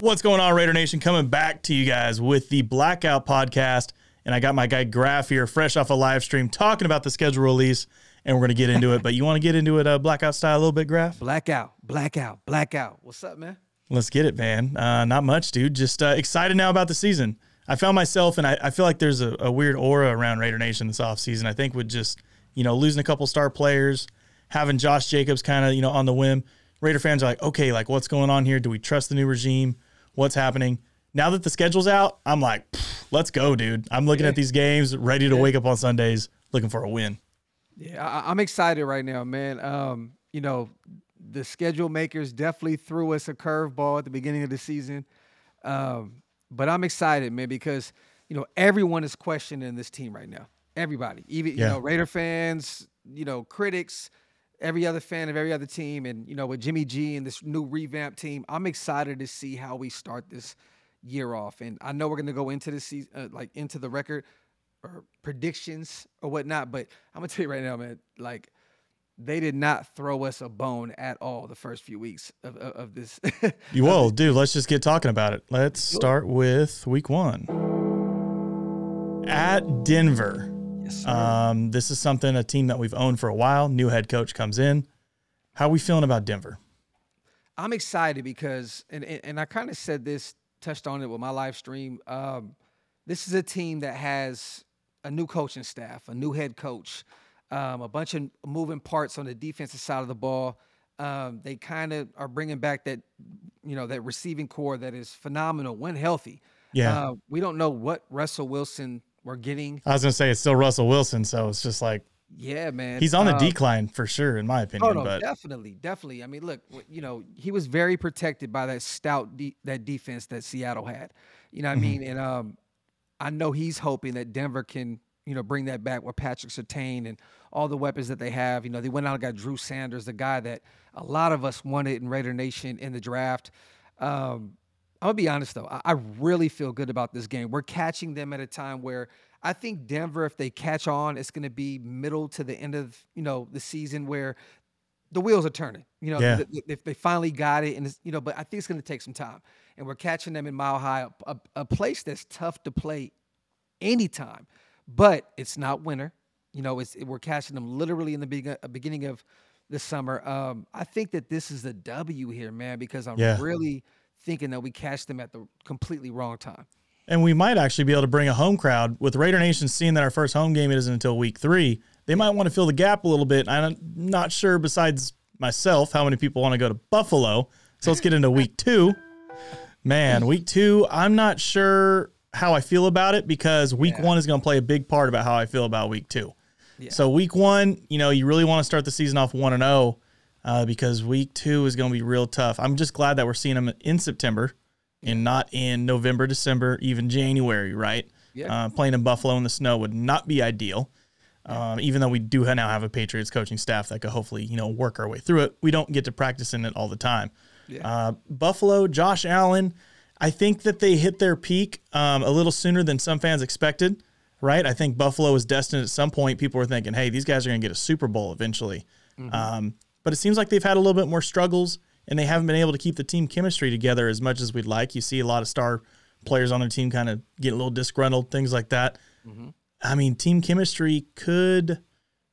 What's going on, Raider Nation? Coming back to you guys with the Blackout podcast. And I got my guy Graf here, fresh off a live stream, talking about the schedule release. And we're going to get into it. But you want to get into it uh, blackout style a little bit, Graf? Blackout, blackout, blackout. What's up, man? Let's get it, man. Uh, not much, dude. Just uh, excited now about the season. I found myself, and I, I feel like there's a, a, weird aura around Raider Nation this offseason. I think with just, you know, losing a couple star players, having Josh Jacobs kind of, you know, on the whim, Raider fans are like, okay, like what's going on here? Do we trust the new regime? What's happening. Now that the schedule's out, I'm like, let's go, dude. I'm looking yeah. at these games, ready to yeah. wake up on Sundays, looking for a win. Yeah, I, am excited right now, man. Um, you know, the schedule makers definitely threw us a curveball at the beginning of the season. Um, but I'm excited, man, because you know everyone is questioning this team right now. Everybody, even yeah. you know Raider fans, you know critics, every other fan of every other team, and you know with Jimmy G and this new revamped team, I'm excited to see how we start this year off. And I know we're gonna go into the season, uh, like into the record or predictions or whatnot, but I'm gonna tell you right now, man, like they did not throw us a bone at all the first few weeks of, of, of this. you will, dude. Let's just get talking about it. Let's start with week one at Denver. Yes, um, this is something a team that we've owned for a while. New head coach comes in. How are we feeling about Denver? I'm excited because, and and I kind of said this, touched on it with my live stream. Um, this is a team that has a new coaching staff, a new head coach, um, a bunch of moving parts on the defensive side of the ball. Um, they kind of are bringing back that, you know, that receiving core that is phenomenal when healthy. Yeah. Uh, we don't know what Russell Wilson we're getting. I was gonna say it's still Russell Wilson, so it's just like yeah, man. He's on the um, decline for sure, in my opinion. Oh no, but. definitely, definitely. I mean, look, you know, he was very protected by that stout de- that defense that Seattle had. You know what mm-hmm. I mean? And um, I know he's hoping that Denver can, you know, bring that back with Patrick Surtain and all the weapons that they have. You know, they went out and got Drew Sanders, the guy that a lot of us wanted in Raider Nation in the draft. Um, I'm gonna be honest though, I, I really feel good about this game. We're catching them at a time where I think Denver, if they catch on, it's going to be middle to the end of you know the season where the wheels are turning. You know, yeah. if they finally got it, and you know, but I think it's going to take some time. And we're catching them in Mile High, a, a, place that's tough to play anytime, but it's not winter. You know, it's we're catching them literally in the be- uh, beginning of the summer. Um, I think that this is a W here, man, because I'm yeah. really thinking that we catch them at the completely wrong time and we might actually be able to bring a home crowd with Raider Nation seeing that our first home game isn't until week three. They might want to fill the gap a little bit. I'm not sure, besides myself, how many people want to go to Buffalo. So let's get into week two. Man, week two, I'm not sure how I feel about it because week yeah. one is going to play a big part about how I feel about week two. Yeah. So week one, you know, you really want to start the season off one and zero oh, uh, because week two is going to be real tough. I'm just glad that we're seeing them in September and not in November, December, even January, right? Yeah. Uh, playing in Buffalo in the snow would not be ideal. Um, even though we do now have a Patriots coaching staff that could hopefully, you know, work our way through it, we don't get to practice in it all the time. Yeah. Uh, Buffalo, Josh Allen, I think that they hit their peak um, a little sooner than some fans expected, right? I think Buffalo was destined at some point. People were thinking, hey, these guys are going to get a Super Bowl eventually. Mm-hmm. Um, but it seems like they've had a little bit more struggles and they haven't been able to keep the team chemistry together as much as we'd like. You see a lot of star players on their team kind of get a little disgruntled, things like that. Mm-hmm. I mean, team chemistry could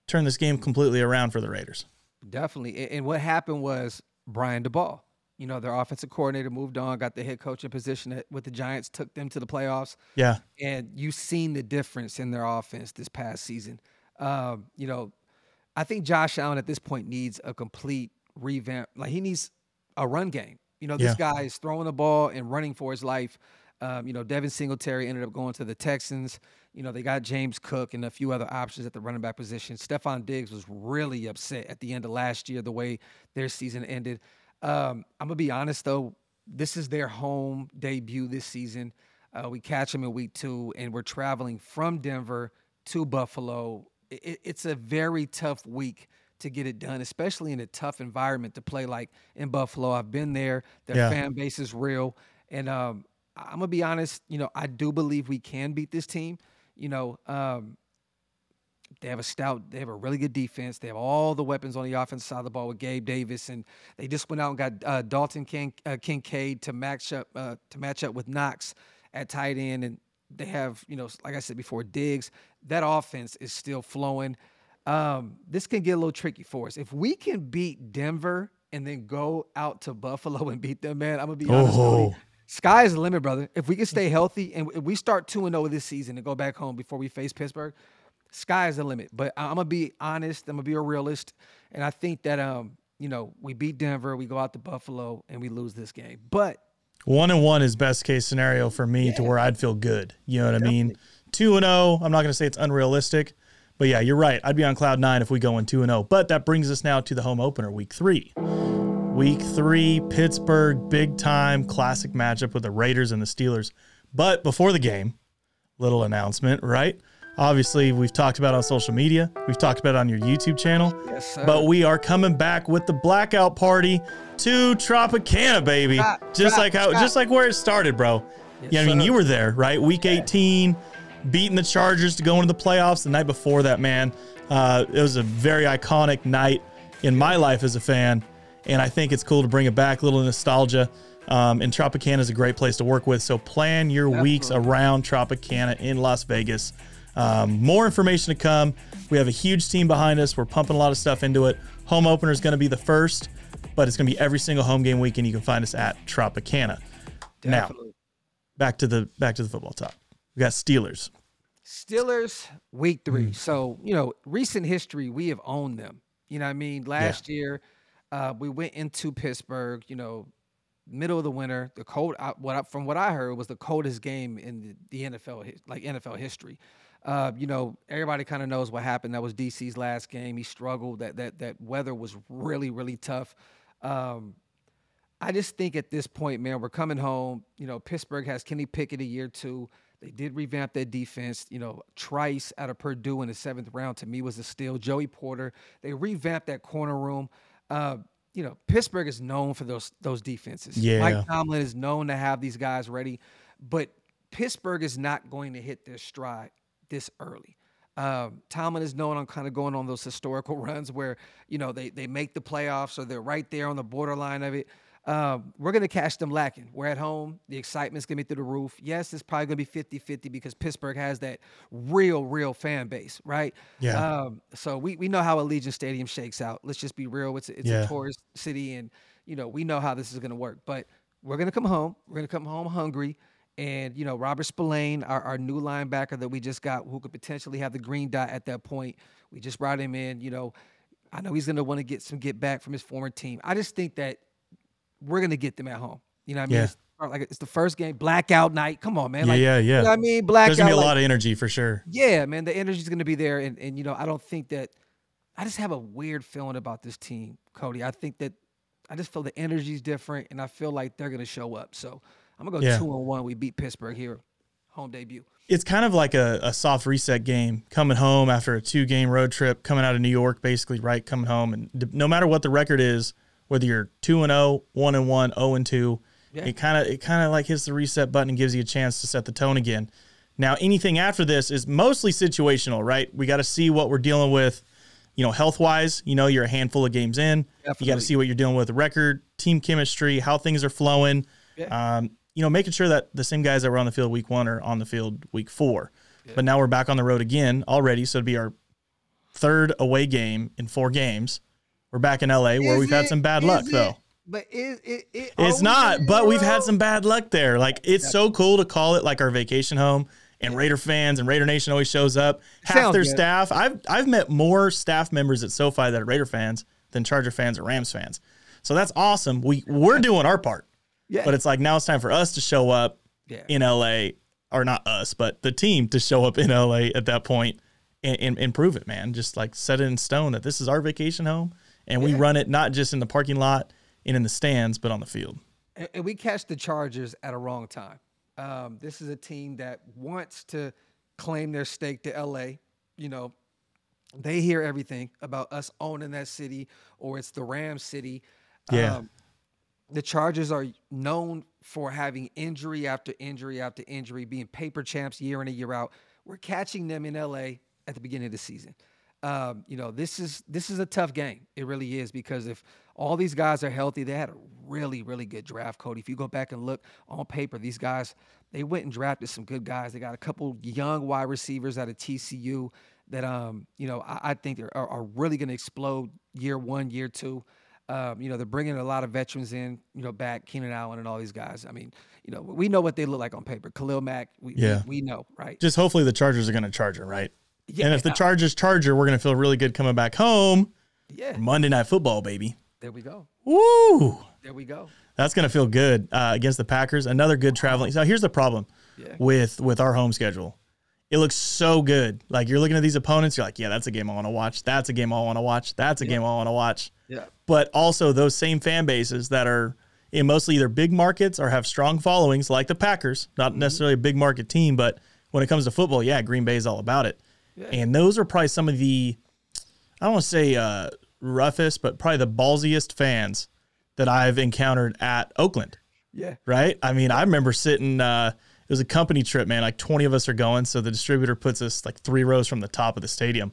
turn this game completely around for the Raiders. Definitely. And what happened was Brian Daboll, you know, their offensive coordinator moved on, got the head coaching position with the Giants, took them to the playoffs. Yeah. And you've seen the difference in their offense this past season. Um, you know, I think Josh Allen at this point needs a complete revamp. Like he needs a run game. You know, this yeah. guy is throwing the ball and running for his life. Um, you know, Devin Singletary ended up going to the Texans. You know, they got James Cook and a few other options at the running back position. Stefon Diggs was really upset at the end of last year, the way their season ended. Um, I'm gonna be honest though, this is their home debut this season. Uh, we catch them in week two, and we're traveling from Denver to Buffalo. It, it's a very tough week to get it done, especially in a tough environment to play like in Buffalo. I've been there. Their yeah. fan base is real. And um, I'm gonna be honest, you know, I do believe we can beat this team. You know, um, They have a stout. They have a really good defense. They have all the weapons on the offensive side of the ball with Gabe Davis, and they just went out and got uh, Dalton King, uh, Kincaid to match up uh, to match up with Knox at tight end, and they have you know, like I said before, Diggs. That offense is still flowing. Um, this can get a little tricky for us if we can beat Denver and then go out to Buffalo and beat them. Man, I'm gonna be honest. Oh. Sky is the limit, brother. If we can stay healthy and we start 2 and 0 this season and go back home before we face Pittsburgh, sky is the limit. But I'm gonna be honest. I'm gonna be a realist, and I think that um, you know, we beat Denver, we go out to Buffalo, and we lose this game. But one and one is best case scenario for me yeah. to where I'd feel good. You know what Definitely. I mean? Two and zero. Oh, I'm not gonna say it's unrealistic, but yeah, you're right. I'd be on cloud nine if we go in two and zero. Oh. But that brings us now to the home opener, week three. Week three, Pittsburgh, big time classic matchup with the Raiders and the Steelers. But before the game, little announcement, right? Obviously, we've talked about on social media. We've talked about on your YouTube channel. Yes, sir. But we are coming back with the blackout party to Tropicana, baby. Stop, just stop, like how, stop. just like where it started, bro. Yes, yeah, I mean, sir. you were there, right? Week 18, beating the Chargers to go into the playoffs the night before that, man. Uh, it was a very iconic night in my life as a fan, and I think it's cool to bring it back, a little nostalgia. Um, and Tropicana is a great place to work with. So plan your Absolutely. weeks around Tropicana in Las Vegas. Um, more information to come. We have a huge team behind us. We're pumping a lot of stuff into it. Home opener is going to be the first, but it's going to be every single home game week, and you can find us at Tropicana. Definitely. Now, back to the back to the football talk. We got Steelers. Steelers week three. Mm. So you know, recent history, we have owned them. You know, what I mean, last yeah. year, uh, we went into Pittsburgh. You know, middle of the winter, the cold. Uh, what I, from what I heard was the coldest game in the, the NFL, like NFL history. Uh, you know, everybody kind of knows what happened. That was DC's last game. He struggled. That that that weather was really really tough. Um, I just think at this point, man, we're coming home. You know, Pittsburgh has Kenny Pickett a year two. They did revamp their defense. You know, Trice out of Purdue in the seventh round to me was a steal. Joey Porter. They revamped that corner room. Uh, you know, Pittsburgh is known for those those defenses. Yeah. Mike Tomlin is known to have these guys ready, but Pittsburgh is not going to hit their stride this early. Um, Tomlin is known on kind of going on those historical runs where you know they they make the playoffs or they're right there on the borderline of it. Um, we're going to catch them lacking. We're at home. The excitement's going to be through the roof. Yes, it's probably going to be 50 50 because Pittsburgh has that real, real fan base, right? Yeah. Um, so we, we know how Allegiant Stadium shakes out. Let's just be real. It's, it's yeah. a tourist city, and, you know, we know how this is going to work. But we're going to come home. We're going to come home hungry. And, you know, Robert Spillane, our, our new linebacker that we just got, who could potentially have the green dot at that point, we just brought him in. You know, I know he's going to want to get some get back from his former team. I just think that we're going to get them at home. You know what I mean? Yeah. It's, uh, like it's the first game, blackout night. Come on, man. Yeah, like, yeah, yeah. You know I mean? Blackout. There's gonna be a like, lot of energy for sure. Yeah, man. The energy's gonna be there, and and you know, I don't think that. I just have a weird feeling about this team, Cody. I think that I just feel the energy's different, and I feel like they're gonna show up. So I'm gonna go yeah. two and one. We beat Pittsburgh here, home debut. It's kind of like a, a soft reset game coming home after a two game road trip, coming out of New York, basically, right? Coming home, and no matter what the record is, whether you're two and 0, 1 and 1, 0 and 2, yeah. it kind of it kind of like hits the reset button and gives you a chance to set the tone again. Now, anything after this is mostly situational, right? We got to see what we're dealing with, you know, health wise. You know, you're a handful of games in. Definitely. You got to see what you're dealing with, record, team chemistry, how things are flowing. Yeah. Um, you know, making sure that the same guys that were on the field week one are on the field week four. Yeah. But now we're back on the road again already. So it'd be our third away game in four games. We're back in LA where is we've it, had some bad luck it, though. But is it, it It's not, but we've had some bad luck there. Like it's so cool to call it like our vacation home and Raider fans and Raider Nation always shows up. Half Sounds their good. staff. I've I've met more staff members at SoFi that are Raider fans than Charger fans or Rams fans. So that's awesome. We we're doing our part. Yeah. But it's like now it's time for us to show up yeah. in LA, or not us, but the team to show up in LA at that point and, and, and prove it, man. Just like set it in stone that this is our vacation home, and yeah. we run it not just in the parking lot and in the stands, but on the field. And, and we catch the Chargers at a wrong time. Um, this is a team that wants to claim their stake to LA. You know, they hear everything about us owning that city, or it's the Ram city. Yeah. Um, the Chargers are known for having injury after injury after injury, being paper champs year in and year out. We're catching them in LA at the beginning of the season. Um, you know, this is this is a tough game. It really is because if all these guys are healthy, they had a really really good draft. Cody, if you go back and look on paper, these guys they went and drafted some good guys. They got a couple young wide receivers out of TCU that um you know I, I think are, are really going to explode year one, year two. Um, you know, they're bringing a lot of veterans in, you know, back Keenan Allen and all these guys. I mean, you know, we know what they look like on paper. Khalil Mack, we, yeah. we, we know, right? Just hopefully the Chargers are going to charge her, right? Yeah. And if the Chargers charger, we're going to feel really good coming back home. Yeah. Monday Night Football, baby. There we go. Woo. There we go. That's going to feel good uh, against the Packers. Another good traveling. So here's the problem yeah. with with our home schedule. It looks so good. Like you're looking at these opponents, you're like, yeah, that's a game I want to watch. That's a game I want to watch. That's a yeah. game I want to watch. Yeah. But also those same fan bases that are in mostly either big markets or have strong followings, like the Packers. Not mm-hmm. necessarily a big market team, but when it comes to football, yeah, Green Bay is all about it. Yeah. And those are probably some of the, I don't want to say uh, roughest, but probably the ballsiest fans that I've encountered at Oakland. Yeah. Right. I mean, I remember sitting. Uh, it was a company trip, man. Like 20 of us are going, so the distributor puts us like three rows from the top of the stadium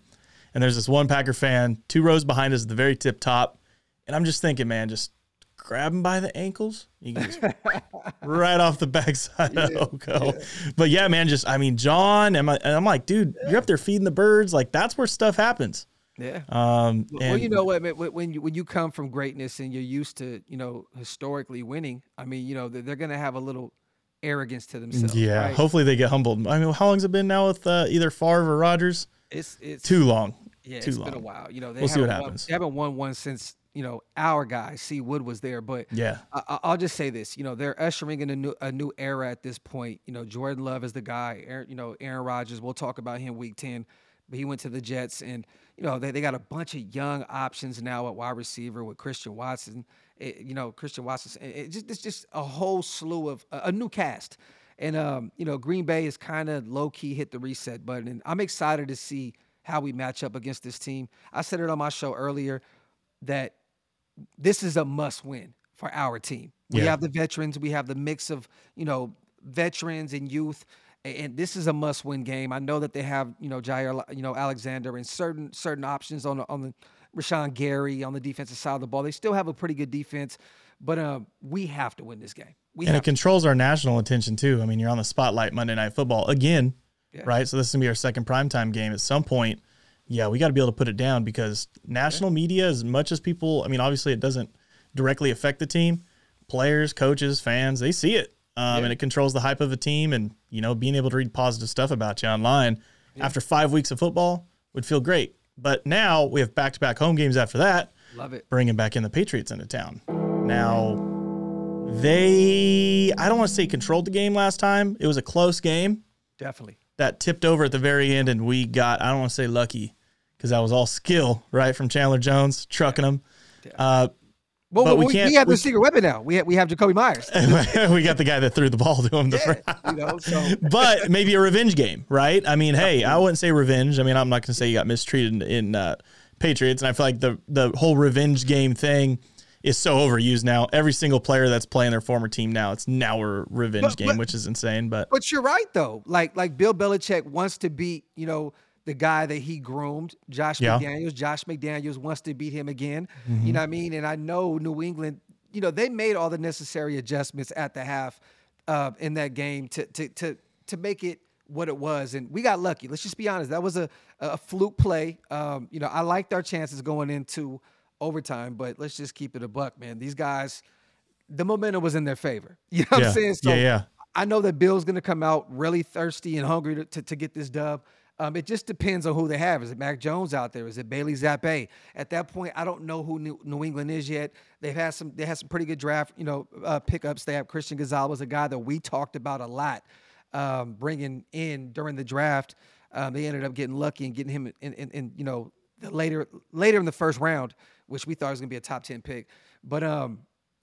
and there's this one Packer fan two rows behind us at the very tip top. And I'm just thinking, man, just grab him by the ankles. You can just right off the backside yeah, of Oko. Yeah. But yeah, man, just I mean, John, and, and I'm like, dude, yeah. you're up there feeding the birds. Like that's where stuff happens. Yeah. Um. Well, and, you know what? When you when you come from greatness and you're used to you know historically winning, I mean, you know they're, they're gonna have a little arrogance to themselves. Yeah. Right? Hopefully they get humbled. I mean, how long's it been now with uh, either Favre or Rodgers? It's it's too long. Yeah, Too it's long. been a while. You know, they we'll see what won, happens. They haven't won one since you know our guy C Wood was there. But yeah, I, will just say this. You know, they're ushering in a new a new era at this point. You know, Jordan Love is the guy. Aaron, you know, Aaron Rodgers. We'll talk about him week ten. But he went to the Jets, and you know they, they got a bunch of young options now at wide receiver with Christian Watson. It, you know, Christian Watson. It just it's just a whole slew of a, a new cast. And um, you know, Green Bay is kind of low key hit the reset button, and I'm excited to see how we match up against this team. I said it on my show earlier that this is a must win for our team. We yeah. have the veterans, we have the mix of, you know, veterans and youth and this is a must-win game. I know that they have, you know, Jaire, you know, Alexander and certain certain options on the, on the Rashan Gary on the defensive side of the ball. They still have a pretty good defense, but um, we have to win this game. We and it controls our national attention too. I mean, you're on the spotlight Monday Night Football again yeah. right? So this is gonna be our second primetime game. At some point, yeah, we got to be able to put it down because national yeah. media, as much as people, I mean, obviously it doesn't directly affect the team. Players, coaches, fans, they see it, um, yeah. and it controls the hype of a team. And you know, being able to read positive stuff about you online after five weeks of football would feel great. But now we have back-to-back home games after that. Love it. Bringing back in the Patriots into town. Now, they, I don't want to say controlled the game last time. It was a close game. Definitely that tipped over at the very end, and we got I don't want to say lucky because that was all skill, right, from Chandler Jones trucking them. Uh, well, but we, we, can't, we have we, the secret weapon now. We have, we have Jakobi Meyers. we got the guy that threw the ball to him. Yeah, you know, so. but maybe a revenge game, right? I mean, hey, I wouldn't say revenge. I mean, I'm not going to say you got mistreated in, in uh, Patriots, and I feel like the the whole revenge game thing is so overused now. Every single player that's playing their former team now, it's now a revenge but, game, but, which is insane. But but you're right though. Like like Bill Belichick wants to beat you know the guy that he groomed, Josh yeah. McDaniels. Josh McDaniels wants to beat him again. Mm-hmm. You know what I mean? And I know New England. You know they made all the necessary adjustments at the half uh, in that game to to to to make it what it was, and we got lucky. Let's just be honest. That was a a fluke play. Um, you know, I liked our chances going into overtime, but let's just keep it a buck, man. These guys, the momentum was in their favor. You know what yeah. I'm saying? So yeah, yeah. I know that Bill's going to come out really thirsty and hungry to, to, to get this dub. Um, it just depends on who they have. Is it Mac Jones out there? Is it Bailey Zappe? At that point, I don't know who New, New England is yet. They've had some. They had some pretty good draft, you know, uh, pickups. They have Christian Gonzalez, a guy that we talked about a lot, um, bringing in during the draft. Um, they ended up getting lucky and getting him in, in, in, you know, later later in the first round which we thought was going to be a top 10 pick. But um,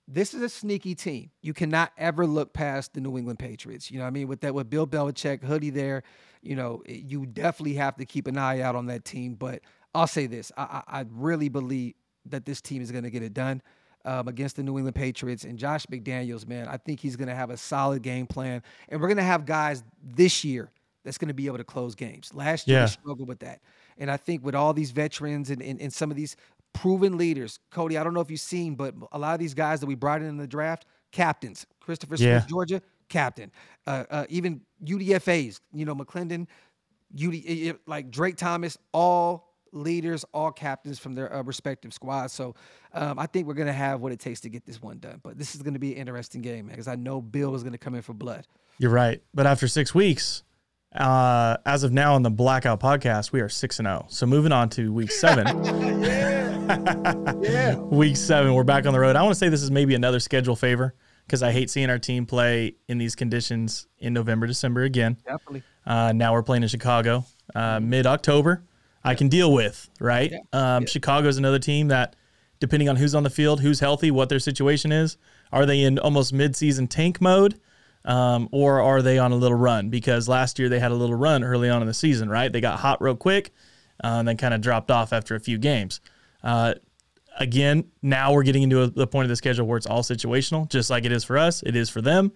this is a sneaky team. You cannot ever look past the New England Patriots. You know what I mean? With that, with Bill Belichick, hoodie there, you know, you definitely have to keep an eye out on that team. But I'll say this I, I really believe that this team is going to get it done. Um, against the New England Patriots and Josh McDaniels, man, I think he's going to have a solid game plan, and we're going to have guys this year that's going to be able to close games. Last year, Yeah. we struggled with that. And I think with all these veterans and, and, and some of these proven leaders, Cody, I don't know if you've seen, but a lot of these guys that we brought in in the draft, captains. Christopher Smith, Yeah. Georgia, captain. Uh, uh, even UDFAs, you know, McClendon, UD, like Drake Thomas, all leaders, all captains from their uh, respective squads. So um, I think we're going to have what it takes to get this one done. But this is going to be an interesting game, man, because I know Bill is going to come in for blood. You're right. But after six weeks, uh, as of now on the Blackout podcast, we are six and zero. So moving on to week seven. Yeah. week seven, we're back on the road. I want to say this is maybe another schedule favor because I hate seeing our team play in these conditions in November, December again. Definitely. Uh, now we're playing in Chicago, uh, mid October. I can deal with, right? Yeah. Um, Chicago's another team that, depending on who's on the field, who's healthy, what their situation is, are they in almost mid-season tank mode, um, or are they on a little run? Because last year they had a little run early on in the season, right? They got hot real quick, uh, and then kind of dropped off after a few games. Uh, again, now we're getting into a, the point of the schedule where it's all situational, just like it is for us, it is for them.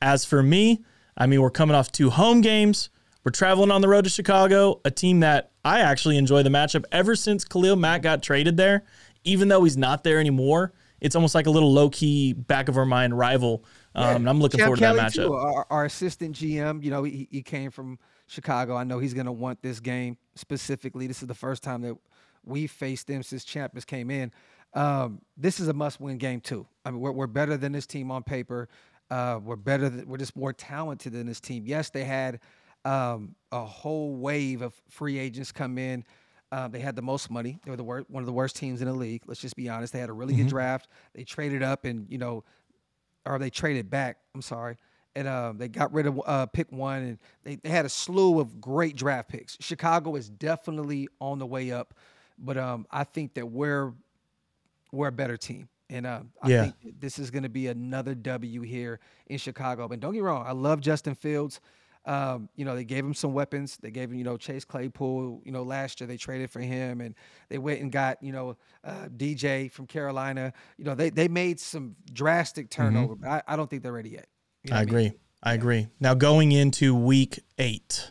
As for me, I mean, we're coming off two home games. We're traveling on the road to Chicago, a team that I actually enjoy the matchup ever since Khalil Mack got traded there. Even though he's not there anymore, it's almost like a little low key, back of our mind rival. Um, and I'm looking Champ forward to that matchup. too, our, our assistant GM, you know, he, he came from Chicago. I know he's going to want this game specifically. This is the first time that we faced them since Champions came in. Um, this is a must-win game too. I mean, we're, we're better than this team on paper. Uh, we're better. Than, we're just more talented than this team. Yes, they had um, a whole wave of free agents come in. Uh, they had the most money. They were the wor- one of the worst teams in the league. Let's just be honest. They had a really good draft. They traded up and you know or they traded back. I'm sorry. And uh, they got rid of uh, pick one, and they, they had a slew of great draft picks. Chicago is definitely on the way up, but um, I think that we're we're a better team, and uh, I Yeah. think this is going to be another W here in Chicago. But don't get me wrong, I love Justin Fields. Um, you know, they gave him some weapons. They gave him, you know, Chase Claypool. You know, last year they traded for him, and they went and got, you know, uh, DJ from Carolina. You know, they they made some drastic turnover, but I, I don't think they're ready yet. You know I what mean? agree. I agree. Now going into week eight,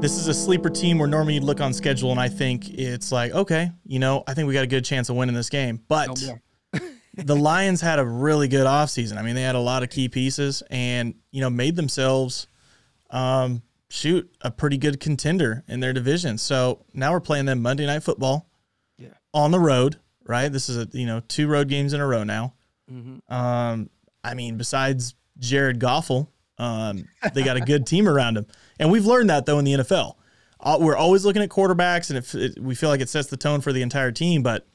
this is a sleeper team where normally you'd look on schedule and I think it's like, okay, you know, I think we got a good chance of winning this game. But No the Lions had a really good offseason. I mean, they had a lot of key pieces and, you know, made themselves um, shoot a pretty good contender in their division. So now we're playing them Monday night football Yeah. on the road, right? This is a you know, two road games in a row now. Mm-hmm. Um, I mean, besides Jared Goffel, um, they got a good team around him, and we've learned that though in the NFL. Uh, we're always looking at quarterbacks, and if it, we feel like it sets the tone for the entire team, but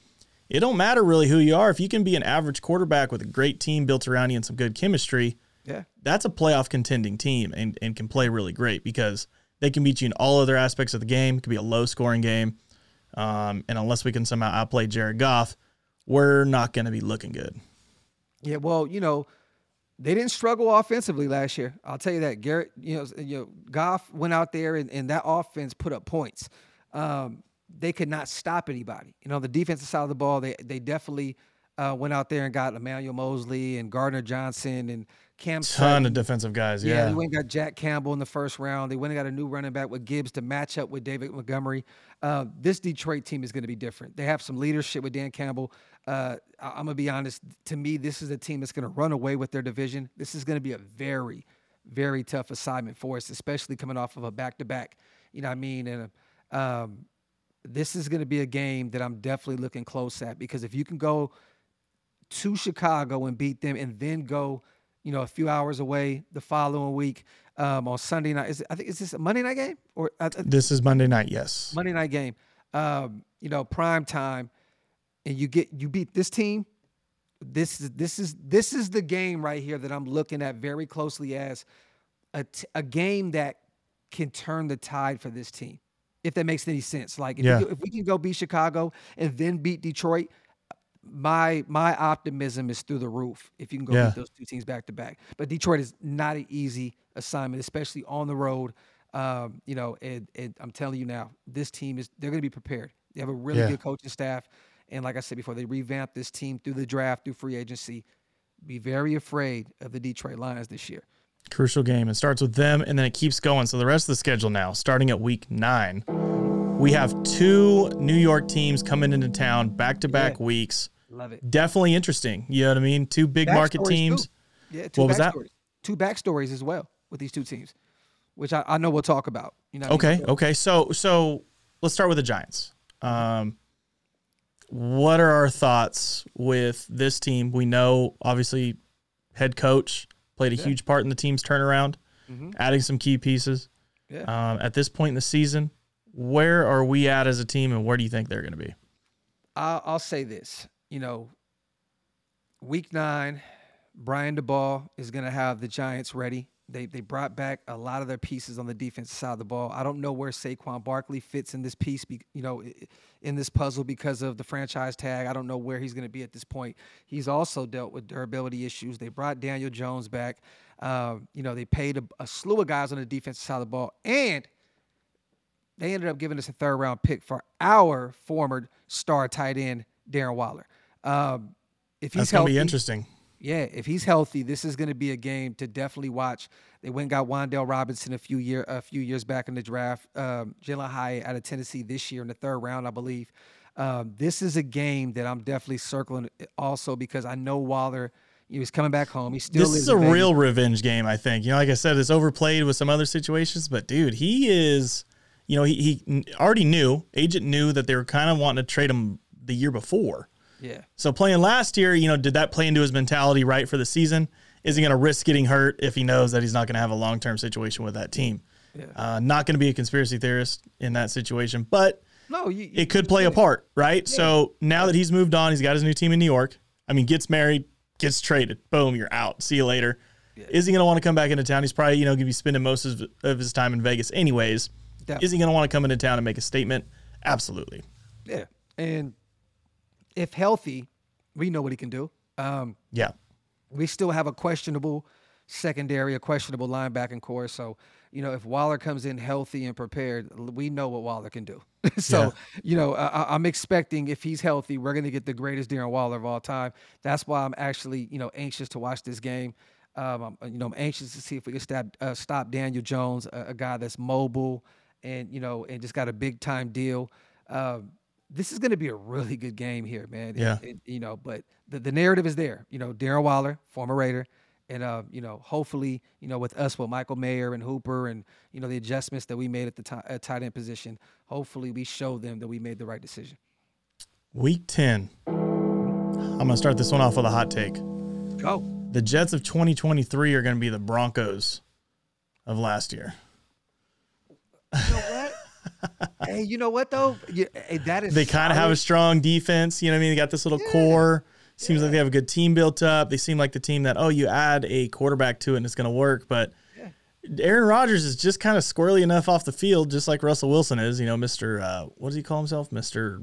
it don't matter really who you are. If you can be an average quarterback with a great team built around you and some good chemistry, Yeah. that's a playoff contending team and, and can play really great because they can beat you in all other aspects of the game. It could be a low scoring game. Um, and unless we can somehow outplay Jared Goff, we're not going to be looking good. Yeah, well, you know, they didn't struggle offensively last year. I'll tell you that. Garrett, you know, you know, Goff went out there and, and that offense put up points. Um, they could not stop anybody. You know, the defensive side of the ball, they they definitely uh, went out there and got Emmanuel Moseley and Gardner Johnson and Cam. Ton of defensive guys. Yeah, Yeah. they went and got Jack Campbell in the first round. They went and got a new running back with Gibbs to match up with David Montgomery. Uh, this Detroit team is going to be different. They have some leadership with Dan Campbell. Uh, I- I'm gonna be honest. To me, this is a team that's going to run away with their division. This is going to be a very, very tough assignment for us, especially coming off of a back-to-back. You know what I mean? And um, this is going to be a game that I'm definitely looking close at because if you can go to Chicago and beat them, and then go, you know, a few hours away the following week um, on Sunday night. Is it, I think is this a Monday night game or uh, uh, This is Monday night. Yes. Monday night game? Um, you know, prime time, and you get you beat this team. This is this is this is the game right here that I'm looking at very closely as a, t- a game that can turn the tide for this team. If that makes any sense, like if, Yeah. we, if we can go beat Chicago and then beat Detroit, my my optimism is through the roof if you can go Yeah. beat those two teams back to back. But Detroit is not an easy assignment, especially on the road. Um, you know, and, and I'm telling you now, this team is they're going to be prepared. They have a really Yeah. good coaching staff, and like I said before, they revamped this team through the draft, through free agency. Be very afraid of the Detroit Lions this year. Crucial game. It starts with them and then it keeps going. So the rest of the schedule now, starting at week nine, we have two New York teams coming into town back to back weeks. Love it. Definitely interesting. You know what I mean? Two big market teams. Too. Yeah, two what was that? Two backstories as well with these two teams, which I, I know we'll talk about. You know. Okay. I mean? Okay. So so let's start with the Giants. Um, what are our thoughts with this team? We know obviously head coach played a yeah. huge part in the team's turnaround, mm-hmm. adding some key pieces. Yeah. Um, at this point in the season, where are we at as a team, and where do you think they're going to be? I'll, I'll say this. You know, week nine, Brian Daboll is going to have the Giants ready. They they brought back a lot of their pieces on the defensive side of the ball. I don't know where Saquon Barkley fits in this piece, be, you know, in this puzzle because of the franchise tag. I don't know where he's going to be at this point. He's also dealt with durability issues. They brought Daniel Jones back. Um, you know, they paid a, a slew of guys on the defensive side of the ball, and they ended up giving us a third round pick for our former star tight end Darren Waller. Um, if he's That's gonna be interesting yeah, if he's healthy, this is going to be a game to definitely watch. They went and got Wan'Dale Robinson a few year a few years back in the draft. Um, Jalin Hyatt out of Tennessee this year in the third round, I believe. Um, this is a game that I'm definitely circling also because I know Waller. He was coming back home. He still. This is a real revenge game, I think. You know, like I said, it's overplayed with some other situations, but dude, he is. You know, he he already knew. Agent knew that they were kind of wanting to trade him the year before. Yeah. So playing last year, you know, did that play into his mentality right for the season? Is he going to risk getting hurt if he knows that he's not going to have a long term situation with that team? Yeah. Uh, not going to be a conspiracy theorist in that situation, but no, you, you, it could play a part, right? Yeah. So now that he's moved on, he's got his new team in New York. I mean, gets married, gets traded, boom, you're out. See you later. Yeah. Is he going to want to come back into town? He's probably you know going to be spending most of, of his time in Vegas anyways. Definitely. Is he going to want to come into town and make a statement? Absolutely. Yeah, and if healthy, we know what he can do. Um, yeah. We still have a questionable secondary, a questionable linebacking core. So, you know, if Waller comes in healthy and prepared, we know what Waller can do. so, yeah. you know, I, am expecting if he's healthy, we're going to get the greatest Darren Waller of all time. That's why I'm actually, you know, anxious to watch this game. Um, I'm, you know, I'm anxious to see if we can stop, uh, stop Daniel Jones, a, a, guy that's mobile and, you know, and just got a big time deal. Um, this is going to be a really good game here, man. Yeah. You know, but the, the narrative is there. You know, Darren Waller, former Raider, and uh, you know, hopefully, you know, with us with Michael Mayer and Hooper, and you know, the adjustments that we made at the t- at tight end position, hopefully, we show them that we made the right decision. Week ten. I'm gonna start this one off with a hot take. Go. The Jets of 2023 are going to be the Broncos of last year. What? Hey, you know what though? You, hey, that is they kind of have a strong defense. You know what I mean? They got this little yeah. core. Seems yeah. like they have a good team built up. They seem like the team that oh, you add a quarterback to it and it's going to work. But yeah. Aaron Rodgers is just kind of squirrely enough off the field, just like Russell Wilson is. You know, Mister uh, what does he call himself? Mister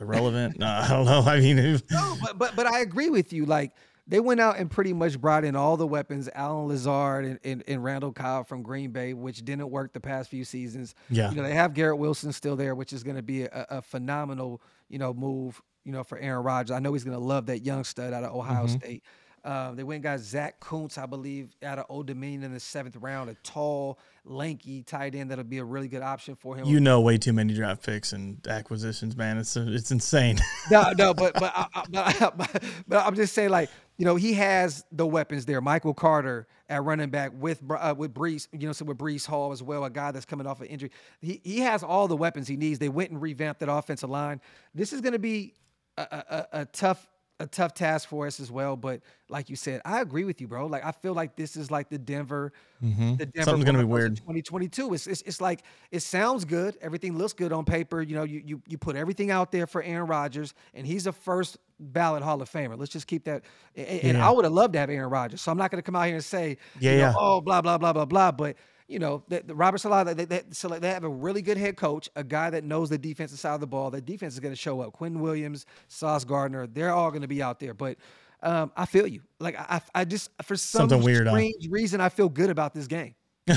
irrelevant. no, I don't know. I mean, no, but but but I agree with you. Like they went out and pretty much brought in all the weapons, Allen Lazard and, and, and, Randall Cobb from Green Bay, which didn't work the past few seasons. Yeah. You know, they have Garrett Wilson still there, which is going to be a, a, phenomenal, you know, move, you know, for Aaron Rodgers. I know he's going to love that young stud out of Ohio mm-hmm. State. Um, they went and got Zach Kuntz, I believe, out of Old Dominion in the seventh round, a tall, lanky tight end that'll be a really good option for him. You know, way too many draft picks and acquisitions, man. It's it's insane. no, no, but but, I, but, but, but I'm just saying, like you know, he has the weapons there. Michael Carter at running back with uh, with Breece, you know, so with Breece Hall as well, a guy that's coming off an injury. He he has all the weapons he needs. They went and revamped that offensive line. This is going to be a, a, a tough a tough task for us as well. But like you said, I agree with you, bro. Like I feel like this is like the Denver, mm-hmm. the Denver something's gonna be weird. 2022. It's, it's it's like it sounds good. Everything looks good on paper. You know, you you you put everything out there for Aaron Rodgers, and he's a first ballot Hall of Famer. Let's just keep that. And, and I would have loved to have Aaron Rodgers. So I'm not gonna come out here and say, yeah, yeah. Know, oh, blah blah blah blah blah. But you know, the, the Robert Saleh, they, they, so they have a really good head coach, a guy that knows the defensive side of the ball. The defense is going to show up. Quinn Williams, Sauce Gardner, they're all going to be out there. But um, I feel you. Like I, I just for some Something weird strange on. reason, I feel good about this game.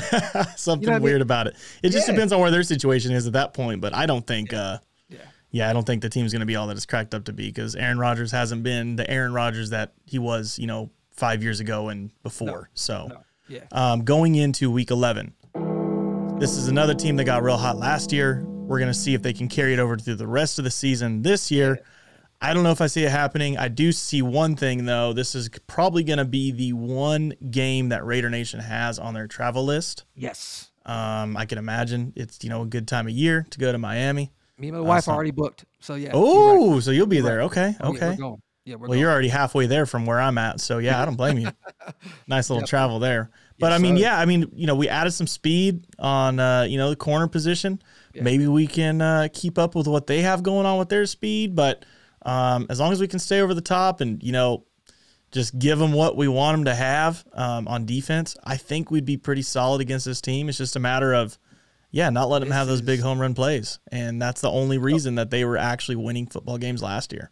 Something you know weird I mean? about it. It just yeah. depends on where their situation is at that point. But I don't think. Yeah. Uh, yeah. Yeah, I don't think the team's going to be all that it's cracked up to be because Aaron Rodgers hasn't been the Aaron Rodgers that he was, you know, five years ago and before. No. So. No Yeah. Um, going into week 11, this is another team that got real hot last year. We're going to see if they can carry it over through the rest of the season this year. I don't know if I see it happening. I do see one thing though. This is probably going to be the one game that Raider Nation has on their travel list. Yes. Um, I can imagine it's you know a good time of year to go to Miami. Me and my wife are already booked, so yeah. Oh, right. so you'll be there. Okay, Oh, okay. Yeah. Yeah, well, going. you're already halfway there from where I'm at, so yeah, I don't blame you. nice little Yep. travel there. But Yes, I mean, yeah, I mean, you know, we added some speed on uh, you know the corner position. Yeah. Maybe we can uh, keep up with what they have going on with their speed, but um, as long as we can stay over the top and you know just give them what we want them to have um, on defense, I think we'd be pretty solid against this team. It's just a matter of yeah, not letting them This have those big home run plays, and that's the only reason that they were actually winning football games last year.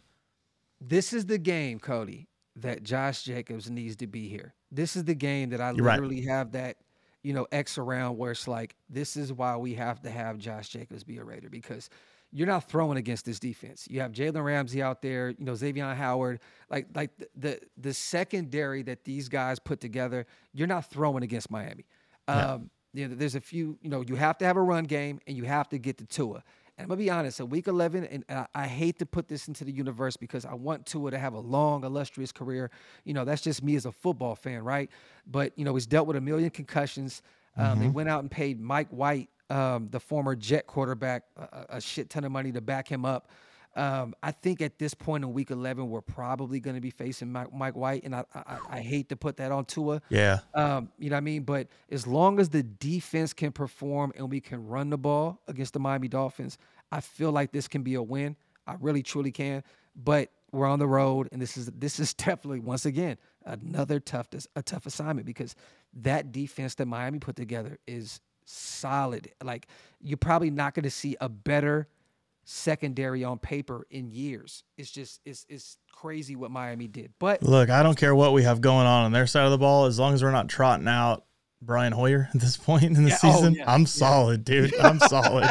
This is the game, Cody, that Josh Jacobs needs to be here. This is the game that I You're right. literally have that, you know, X around where it's like, this is why we have to have Josh Jacobs be a Raider because you're not throwing against this defense. You have Jalen Ramsey out there, you know, Xavier Howard, like like the, the secondary that these guys put together. You're not throwing against Miami. Yeah. Um, you know, there's a few, you know, you have to have a run game and you have to get to Tua. And I'm gonna be honest, at week 11, and I, I hate to put this into the universe because I want Tua to have a long, illustrious career. You know, that's just me as a football fan, right? But you know, he's dealt with a million concussions. Um, They went out and paid Mike White, um, the former Jet quarterback, a- a shit ton of money to back him up. Um, I think at this point in week 11, we're probably going to be facing Mike, Mike White, and I, I, I hate to put that on Tua. Yeah, Um, you know what I mean? But as long as the defense can perform and we can run the ball against the Miami Dolphins, I feel like this can be a win. I really truly can. But we're on the road, and this is this is definitely once again another tough a tough assignment because that defense that Miami put together is solid. Like you're probably not going to see a better secondary on paper in years. It's just it's it's crazy what Miami did. But Look, I don't care what we have going on on their side of the ball, as long as we're not trotting out Brian Hoyer at this point in the Yeah, oh, season. yeah, I'm yeah. solid, dude. I'm solid.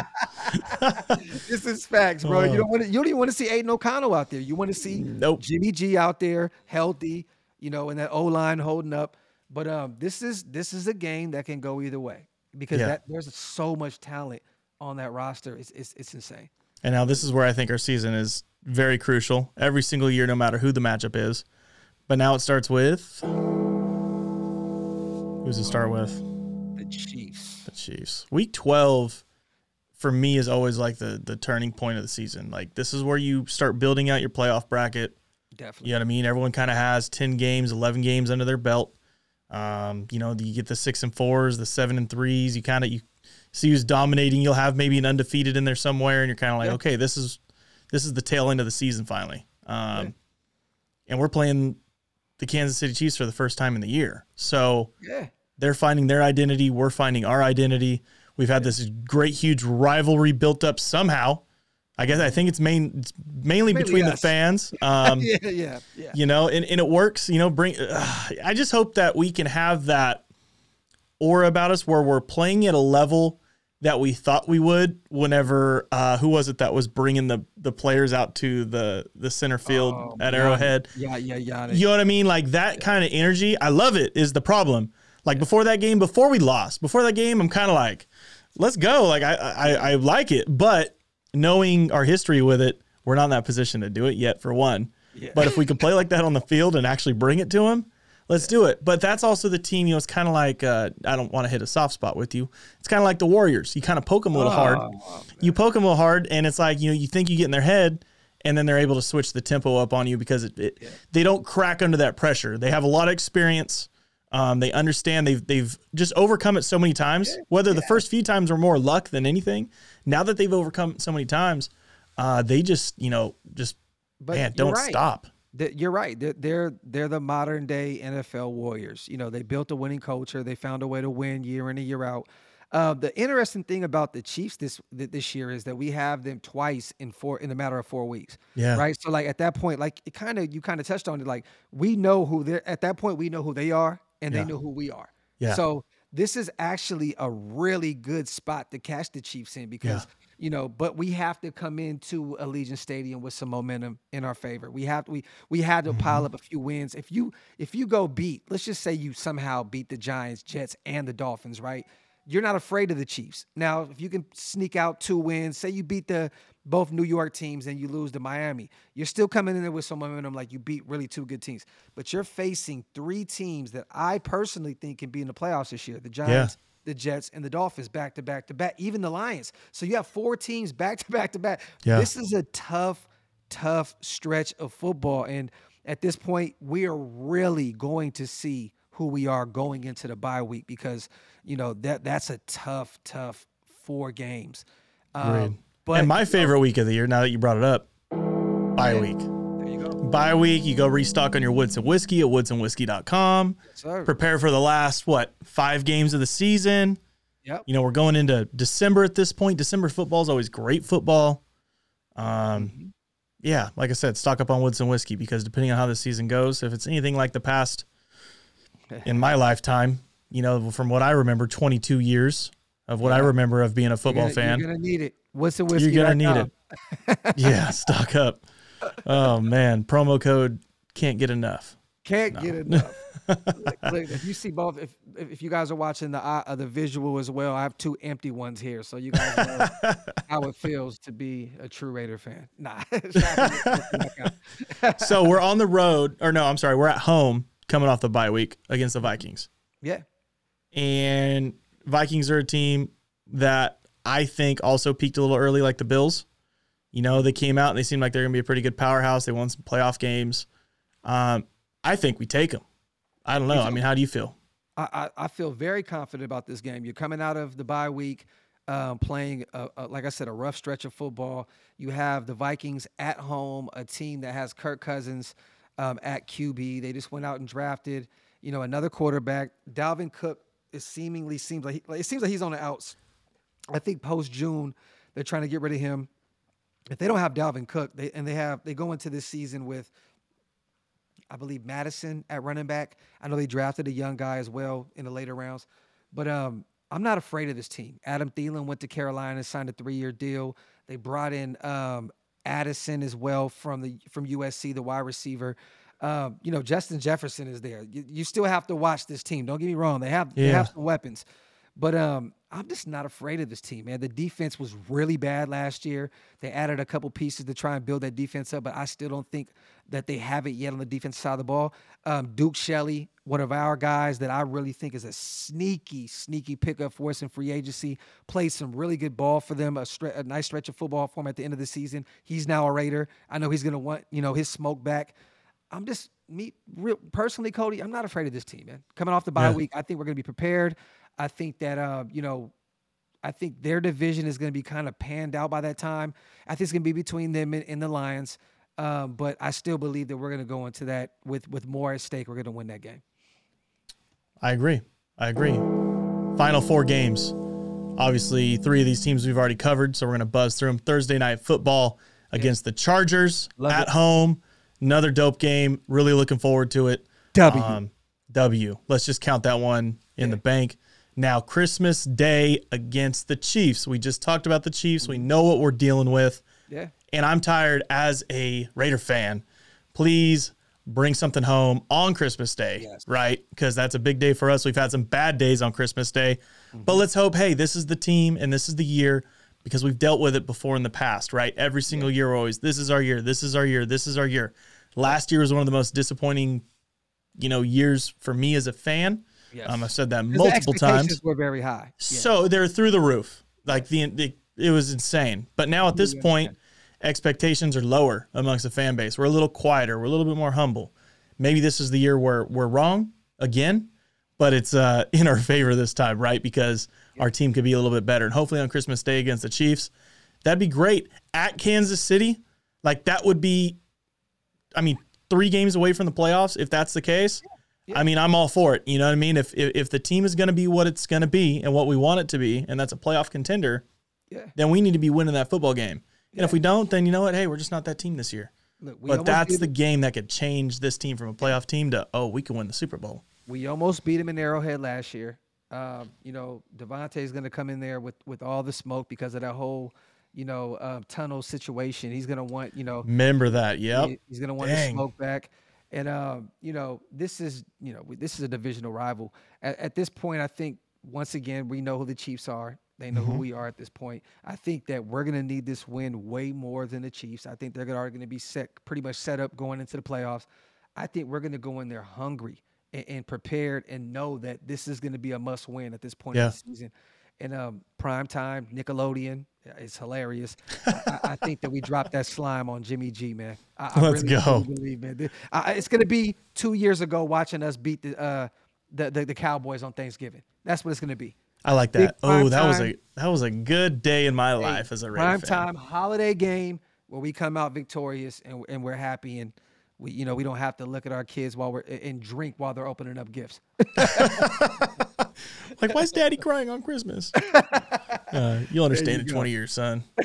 this is facts, bro. Oh. You don't want to. You don't even want to see Aidan O'Connell out there. You want to see Nope. Jimmy G out there, healthy. You know, and that O line holding up. But um, this is this is a game that can go either way because that there's so much talent on that roster. It's it's, it's insane. And now this is where I think our season is very crucial every single year, no matter who the matchup is. But now it starts with who's it start with? The Chiefs. The Chiefs. Week 12 for me is always like the the turning point of the season. Like this is where you start building out your playoff bracket. Definitely. You know what I mean? Everyone kind of has 10 games, 11 games under their belt. Um, you know, you get the 6 and 4s, the 7 and 3s, you kind of you see who's dominating. You'll have maybe an undefeated in there somewhere and you're kind of like, Yeah. "Okay, this is this is the tail end of the season finally." Um Yeah. and we're playing the Kansas City Chiefs for the first time in the year. So, Yeah. they're finding their identity. We're finding our identity. We've had this great, huge rivalry built up somehow. I guess I think it's main it's mainly, Mainly between the fans. Um, yeah. Yeah. Yeah. You know, and, and it works. You know, bring. Uh, I just hope that we can have that aura about us where we're playing at a level that we thought we would. Whenever uh, who was it that was bringing the the players out to the the center field Oh, at. Arrowhead? Yeah. Yeah. Yeah. You know what I mean? Like that kind of energy. I love it. Is the problem? Like before that game, before we lost, before that game, I'm kind of like, let's go. Like I, I, I like it, but knowing our history with it, we're not in that position to do it yet. For one, Yeah. but if we can play like that on the field and actually bring it to him, let's do it. But that's also the team. You know, it's kind of like uh, I don't want to hit a soft spot with you. It's kind of like the Warriors. You kind of poke them a little hard. Oh, You poke them a little hard, and it's like you know you think you get in their head, and then they're able to switch the tempo up on you because it, it they don't crack under that pressure. They have a lot of experience. Um, they understand they've they've just overcome it so many times. Whether the first few times were more luck than anything, now that they've overcome it so many times, uh, they just you know just But man don't right. stop. You're right. They're, they're they're the modern day NFL warriors. You know, they built a winning culture. They found a way to win year in and year out. Uh, the interesting thing about the Chiefs this this year is that we have them twice in four in a matter of four weeks. Yeah. Right. So like at that point, like it kind of you kind of touched on it. Like we know who they're at that point. We know who they are, and Yeah. they know who we are. Yeah. So this is actually a really good spot to catch the Chiefs in because yeah. You know, but we have to come into Allegiant Stadium with some momentum in our favor. We have we we had to mm-hmm. pile up a few wins. If you if you go beat, let's just say you somehow beat the Giants, Jets, and the Dolphins, right? You're not afraid of the Chiefs. Now, if you can sneak out two wins, say you beat the both New York teams and you lose to Miami. You're still coming in there with some momentum like you beat really two good teams. But you're facing three teams that I personally think can be in the playoffs this year. The Giants, yeah. The Jets, and the Dolphins back to back to back, even the Lions. So you have four teams back to back to back. Yeah. This is a tough, tough stretch of football. And at this point, we are really going to see who we are going into the bye week because, you know, that that's a tough, tough four games. Um, but and my favorite week of the year, now that you brought it up, bye week. Bye week, you go restock on your Woodson whiskey at woodsonwhiskey.com. Yes, Prepare for the last what five games of the season. Yep. You know, we're going into December at this point. December football is always great football. Um, mm-hmm. yeah, like I said, stock up on Woodson whiskey because depending on how the season goes, if it's anything like the past in my lifetime, you know, from what I remember, 22 years of what yeah. I remember of being a football you're gonna, fan. You're gonna need it. What's the whiskey? You're gonna need it. yeah, stock up. Oh man, promo code can't get enough. Can't no. get enough. look, look, if you see both, if if you guys are watching the uh, the visual as well, I have two empty ones here, so you guys know how it feels to be a true Raider fan. Nah. so we're on the road, or no, I'm sorry, we're at home coming off the bye week against the Vikings. Yeah. And Vikings are a team that I think also peaked a little early, like the Bills. You know, they came out and they seemed like they're going to be a pretty good powerhouse. They won some playoff games. Um, I think we take them. I don't know. I mean, how do you feel? I, I, feel very confident about this game. You're coming out of the bye week, um, playing, a, a, like I said, a rough stretch of football. You have the Vikings at home, a team that has Kirk Cousins um, at QB. They just went out and drafted, you know, another quarterback. Dalvin Cook it seemingly seems like, he, like it seems like he's on the outs. I think post June they're trying to get rid of him. If they don't have Dalvin Cook, they and they have they go into this season with I believe Mattison at running back. I know they drafted a young guy as well in the later rounds, but um, I'm not afraid of this team. Adam Thielen went to Carolina, signed a three-year deal. They brought in um, Addison as well from the from USC, the wide receiver. Um, you know, Justin Jefferson is there. You, you, still have to watch this team. Don't get me wrong; they have yeah. they have some weapons, but um, I'm just not afraid of this team, man. The defense was really bad last year. They added a couple pieces to try and build that defense up, but I still don't think that they have it yet on the defense side of the ball. Um, Duke Shelley, one of our guys that I really think is a sneaky, sneaky pickup for us in free agency, played some really good ball for them, a, stre- a nice stretch of football for him at the end of the season. He's now a Raider. I know he's going to want, you know, his smoke back. I'm just me real, personally, Cody. I'm not afraid of this team, man. Coming off the bye yeah. week, I think we're going to be prepared. I think that uh, you know, I think their division is going to be kind of panned out by that time. I think it's going to be between them and, and the Lions. Um, but I still believe that we're going to go into that with with more at stake. We're going to win that game. I agree. I agree. Final four games. Obviously, three of these teams we've already covered, so we're going to buzz through them. Thursday night football against yeah. the Chargers Love at it. home. Another dope game. Really looking forward to it. W. Um, w. Let's just count that one in yeah. the bank. Now, Christmas Day against the Chiefs. We just talked about the Chiefs. We know what we're dealing with. Yeah. And I'm tired as a Raider fan. Please bring something home on Christmas Day, yes. right? Because that's a big day for us. We've had some bad days on Christmas Day. Mm-hmm. But let's hope, hey, this is the team and this is the year because we've dealt with it before in the past, right? Every single yeah. year, always, this is our year, this is our year, this is our year. Last year was one of the most disappointing, you know, years for me as a fan. Yes. Um, I've said that multiple times. Were very high. Yeah. So they're through the roof. Like the, the it was insane. But now at this point, expectations are lower amongst the fan base. We're a little quieter. We're a little bit more humble. Maybe this is the year where we're wrong again, but it's uh, in our favor this time, right? Because our team could be a little bit better. And hopefully on Christmas Day against the Chiefs, that'd be great. At Kansas City, like that would be I mean, three games away from the playoffs, if that's the case, yeah. I mean, I'm all for it. You know what I mean? If if, if the team is going to be what it's going to be and what we want it to be, and that's a playoff contender, yeah. then we need to be winning that football game. And if we don't, then you know what? Hey, we're just not that team this year. Look, but that's the game that could change this team from a playoff team to oh, we can win the Super Bowl. We almost beat him in Arrowhead last year. Um, you know, Davante is going to come in there with with all the smoke because of that whole, you know, um, tunnel situation. He's going to want, you know, remember that. Yep. He, he's going to want Dang. the smoke back. And um, you know, this is you know this is a divisional rival. At, at, this point, I think once again we know who the Chiefs are. They know mm-hmm. who we are at this point. I think that we're going to need this win way more than the Chiefs. I think they're already going to be set, pretty much set up going into the playoffs. I think we're going to go in there hungry and, and, prepared and know that this is going to be a must win at this point yeah. in the season. And um, prime time, Nickelodeon, it's hilarious. I, I, think that we dropped that slime on Jimmy G, man. I, Let's really go. Believe, man. I, it's going to be two years ago watching us beat the, uh, the, the the Cowboys on Thanksgiving. That's what it's going to be. I like that. Oh, that time, was a that was a good day in my life as a Raider prime fan. time holiday game where we come out victorious and and we're happy and we you know we don't have to look at our kids while we're and drink while they're opening up gifts. like, why is Daddy crying on Christmas? Uh, you'll understand you in go. 20 years, son.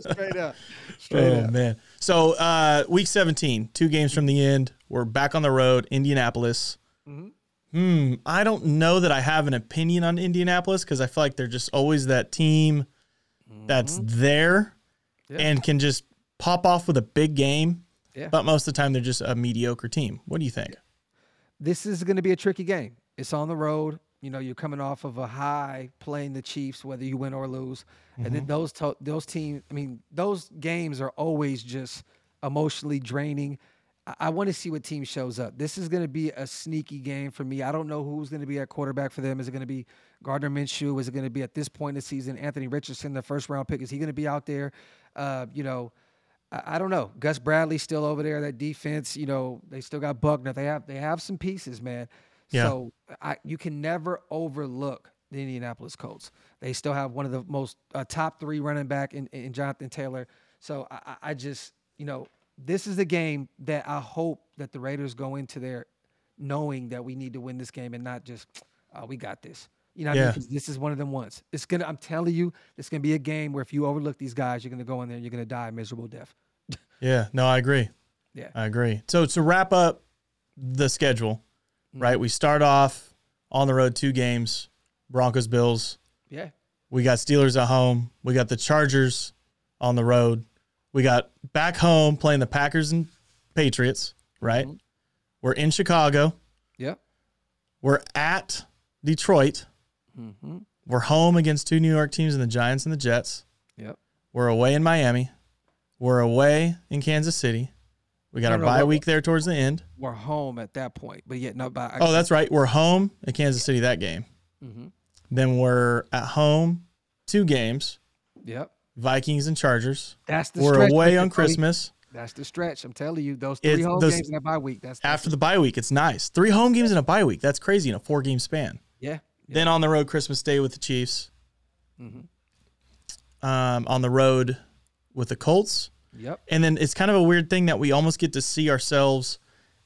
Straight up. Straight oh, up. man. So, uh, week 17, two games from the end. We're back on the road, Indianapolis. Mm-hmm. Hmm. I don't know that I have an opinion on Indianapolis because I feel like they're just always that team that's mm-hmm. there yeah. and can just pop off with a big game. Yeah. But most of the time, they're just a mediocre team. What do you think? This is going to be a tricky game. It's on the road. You know, you're coming off of a high playing the Chiefs, whether you win or lose, mm-hmm. and then mm-hmm. those to- those teams. I mean, those games are always just emotionally draining. I want to see what team shows up. This is going to be a sneaky game for me. I don't know who's going to be at quarterback for them. Is it going to be Gardner Minshew? Is it going to be at this point in the season Anthony Richardson, the first round pick? Is he going to be out there? Uh, you know, I, I, don't know. Gus Bradley's still over there. That defense, you know, they still got Buckner. They have they have some pieces, man. Yeah. So I, you can never overlook the Indianapolis Colts. They still have one of the most uh, top three running back in, in Jonathan Taylor. So I, I just, you know, this is a game that I hope that the Raiders go into there knowing that we need to win this game and not just, oh, we got this. You know, yeah. I mean? this is one of them ones. It's gonna. I'm telling you, it's gonna be a game where if you overlook these guys, you're gonna go in there and you're gonna die a miserable death. Yeah. No, I agree. Yeah, I agree. So to wrap up the schedule, mm-hmm. right? We start off on the road, two games, Broncos, Bills. Yeah. We got Steelers at home. We got the Chargers on the road. We got back home playing the Packers and Patriots, right? Mm-hmm. We're in Chicago. Yeah. We're at Detroit. Mm-hmm. We're home against two New York teams and the Giants and the Jets. Yep. We're away in Miami. We're away in Kansas City. We got our bye week there towards the end. We're home at that point, but yet no bye. Oh, that's right. We're home at Kansas City that game. Mm-hmm. Then we're at home two games. Yep. Vikings and Chargers. That's the we're away on Christmas. That's the stretch. I'm telling you, those three home those, games in a bye week. That's, that's after the bye week. It's nice. Three home games in a bye week. That's crazy in a four game span. Yeah. yeah. Then on the road Christmas Day with the Chiefs. Mm-hmm. Um, on the road with the Colts. Yep. And then it's kind of a weird thing that we almost get to see ourselves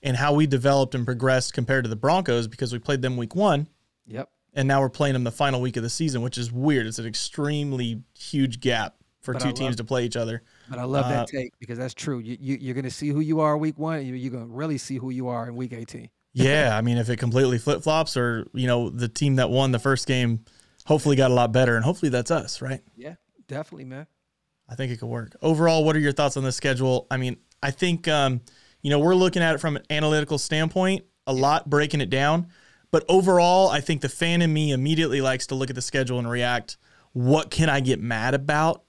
and how we developed and progressed compared to the Broncos because we played them week one. Yep. And now we're playing them the final week of the season, which is weird. It's an extremely huge gap for but two teams to play each other. But I love uh, that take because that's true. You, you are going to see who you are week one. You, you're going to really see who you are in week 18. yeah, I mean, if it completely flip flops, or you know, the team that won the first game, hopefully got a lot better, and hopefully that's us, right? Yeah, definitely, man. I think it could work. Overall, what are your thoughts on the schedule? I mean, I think um, you know we're looking at it from an analytical standpoint, a lot breaking it down. But overall, I think the fan in me immediately likes to look at the schedule and react. What can I get mad about?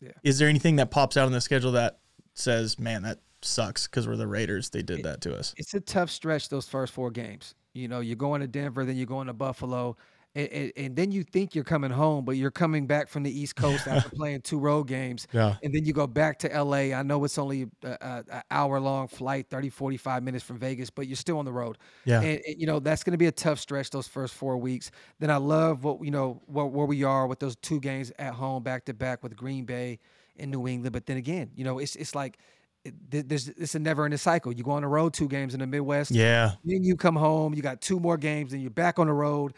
Yeah. Is there anything that pops out on the schedule that says, man, that sucks because we're the Raiders. They did it, that to us. It's a tough stretch, those first four games. You know, you're going to Denver, then you're going to Buffalo. And, and, and, then you think you're coming home, but you're coming back from the East Coast after playing two road games. Yeah. And then you go back to LA. I know it's only an hour long flight, 30, 45 minutes from Vegas, but you're still on the road. Yeah. And, and you know, that's going to be a tough stretch those first four weeks. Then I love what, you know, where, where we are with those two games at home back to back with Green Bay and New England. But then again, you know, it's, it's like, there's it's a never ending cycle. You go on the road two games in the Midwest. Yeah. Then you come home, you got two more games, and you're back on the road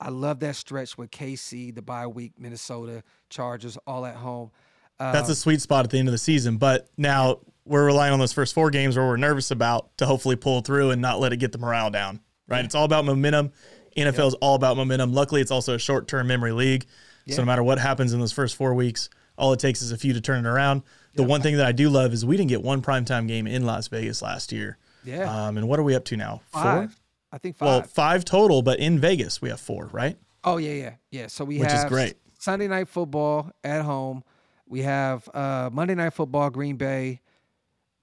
I love that stretch with KC, the bye week, Minnesota, Chargers, all at home. Um, That's a sweet spot at the end of the season. But now we're relying on those first four games where we're nervous about to hopefully pull through and not let it get the morale down. Right? Yeah. It's all about momentum. NFL is all about momentum. Luckily, it's also a short term memory league. Yeah. So no matter what happens in those first four weeks, all it takes is a few to turn it around. The one thing that I do love is we didn't get one primetime game in Las Vegas last year. Yeah. Um, and what are we up to now? Five. I think five. Well, five total, but in Vegas we have four, right? Oh yeah, yeah, yeah. So we Which have is great. Sunday night football at home. We have uh, Monday night football, Green Bay.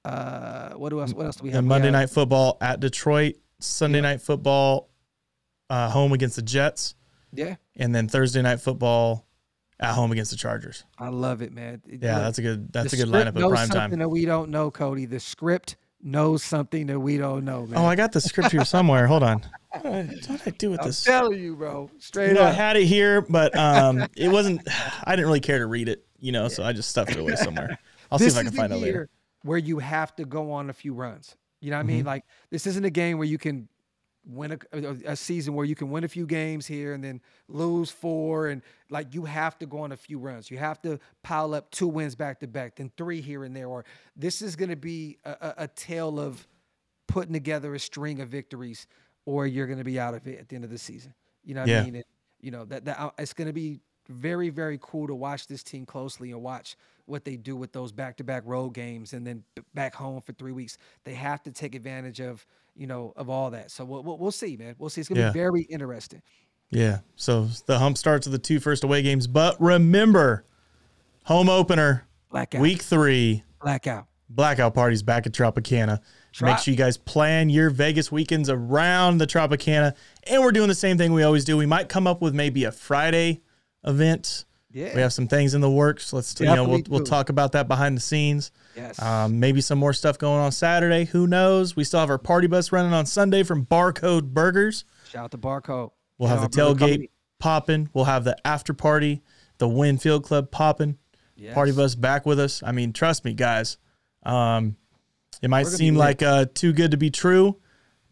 Uh, what else? What else do we have? And Monday have, night football at Detroit. Sunday yeah. night football, uh, home against the Jets. Yeah. And then Thursday night football at home against the Chargers. I love it, man. Yeah, Look, that's a good that's a good lineup of prime something time. that we don't know, Cody. The script knows something that we don't know, man. Oh, I got the script here somewhere. Hold on. What did I do with I'm this? I'm telling you, bro. Straight you know, up. I had it here, but um, it wasn't. I didn't really care to read it, you know, so I just stuffed it away somewhere. I'll see if I can find it later. Where you have to go on a few runs. You know what mm-hmm. I mean? Like this isn't a game where you can win a, a, season where you can win a few games here and then lose four and like you have to go on a few runs. You have to pile up two wins back to back then three here and there or this is going to be a, a, tale of putting together a string of victories or you're going to be out of it at the end of the season. You know what yeah. i mean? And, you know that, that uh, it's going to be very very cool to watch this team closely and watch what they do with those back-to-back road games and then back home for three weeks. They have to take advantage of you know, of all that. So we'll, we'll, we'll see, man. We'll see. It's going to yeah. be very interesting. Yeah. So the hump starts with the two first away games. But remember, home opener, Blackout. week three. Blackout. Blackout parties back at Tropicana. Trop- Make sure you guys plan your Vegas weekends around the Tropicana. And we're doing the same thing we always do. We might come up with maybe a Friday event. Yeah. We have some things in the works. Let's Definitely you know we'll, we'll talk about that behind the scenes. Yes. Um, maybe some more stuff going on Saturday. Who knows? We still have our party bus running on Sunday from Barcode Burgers. Shout out to Barcode. We'll have the tailgate popping. We'll have the after party, the Winfield Club popping. Yes. Party bus back with us. I mean, trust me, guys. Um, it might seem like uh, too good to be true,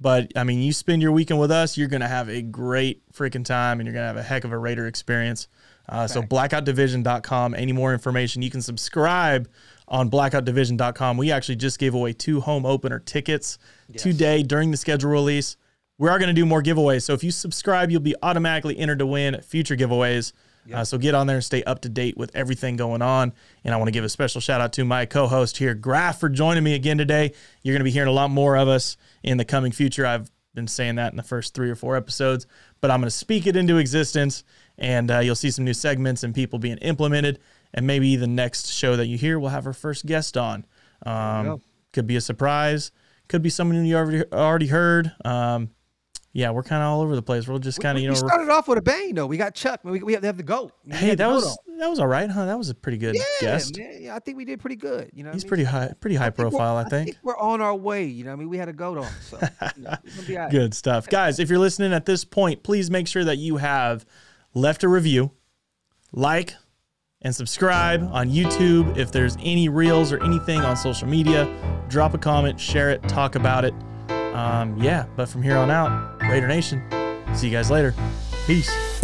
but I mean, you spend your weekend with us, you're gonna have a great freaking time, and you're gonna have a heck of a Raider experience. Uh, so blackoutdivision.com. Any more information, you can subscribe on blackoutdivision.com. We actually just gave away two home opener tickets yes. today during the schedule release. We are going to do more giveaways. So if you subscribe, you'll be automatically entered to win future giveaways. Yep. Uh, so get on there and stay up to date with everything going on. And I want to give a special shout out to my co-host here, Graf, for joining me again today. You're going to be hearing a lot more of us in the coming future. I've been saying that in the first three or four episodes, but I'm going to speak it into existence, and uh, you'll see some new segments and people being implemented and maybe the next show that you hear will have our first guest on. Um, could be a surprise. Could be someone you already already heard. Um, yeah, we're kind of all over the place. We're just kind of you know. We started off with a bang though. We got Chuck. We, we have, have the goat. We hey, that was that was all right, huh? That was a pretty good yeah, guest. Man, yeah, I think we did pretty good. You know, he's I mean? pretty high, pretty high I profile. I think. I think. we're on our way. You know, I mean, we had a goat on, so you know, right. good stuff, guys. If you're listening at this point, please make sure that you have left a review, like, and subscribe on YouTube. If there's any reels or anything on social media, drop a comment, share it, talk about it. Um, yeah, but from here on out, Raider Nation, see you guys later. Peace.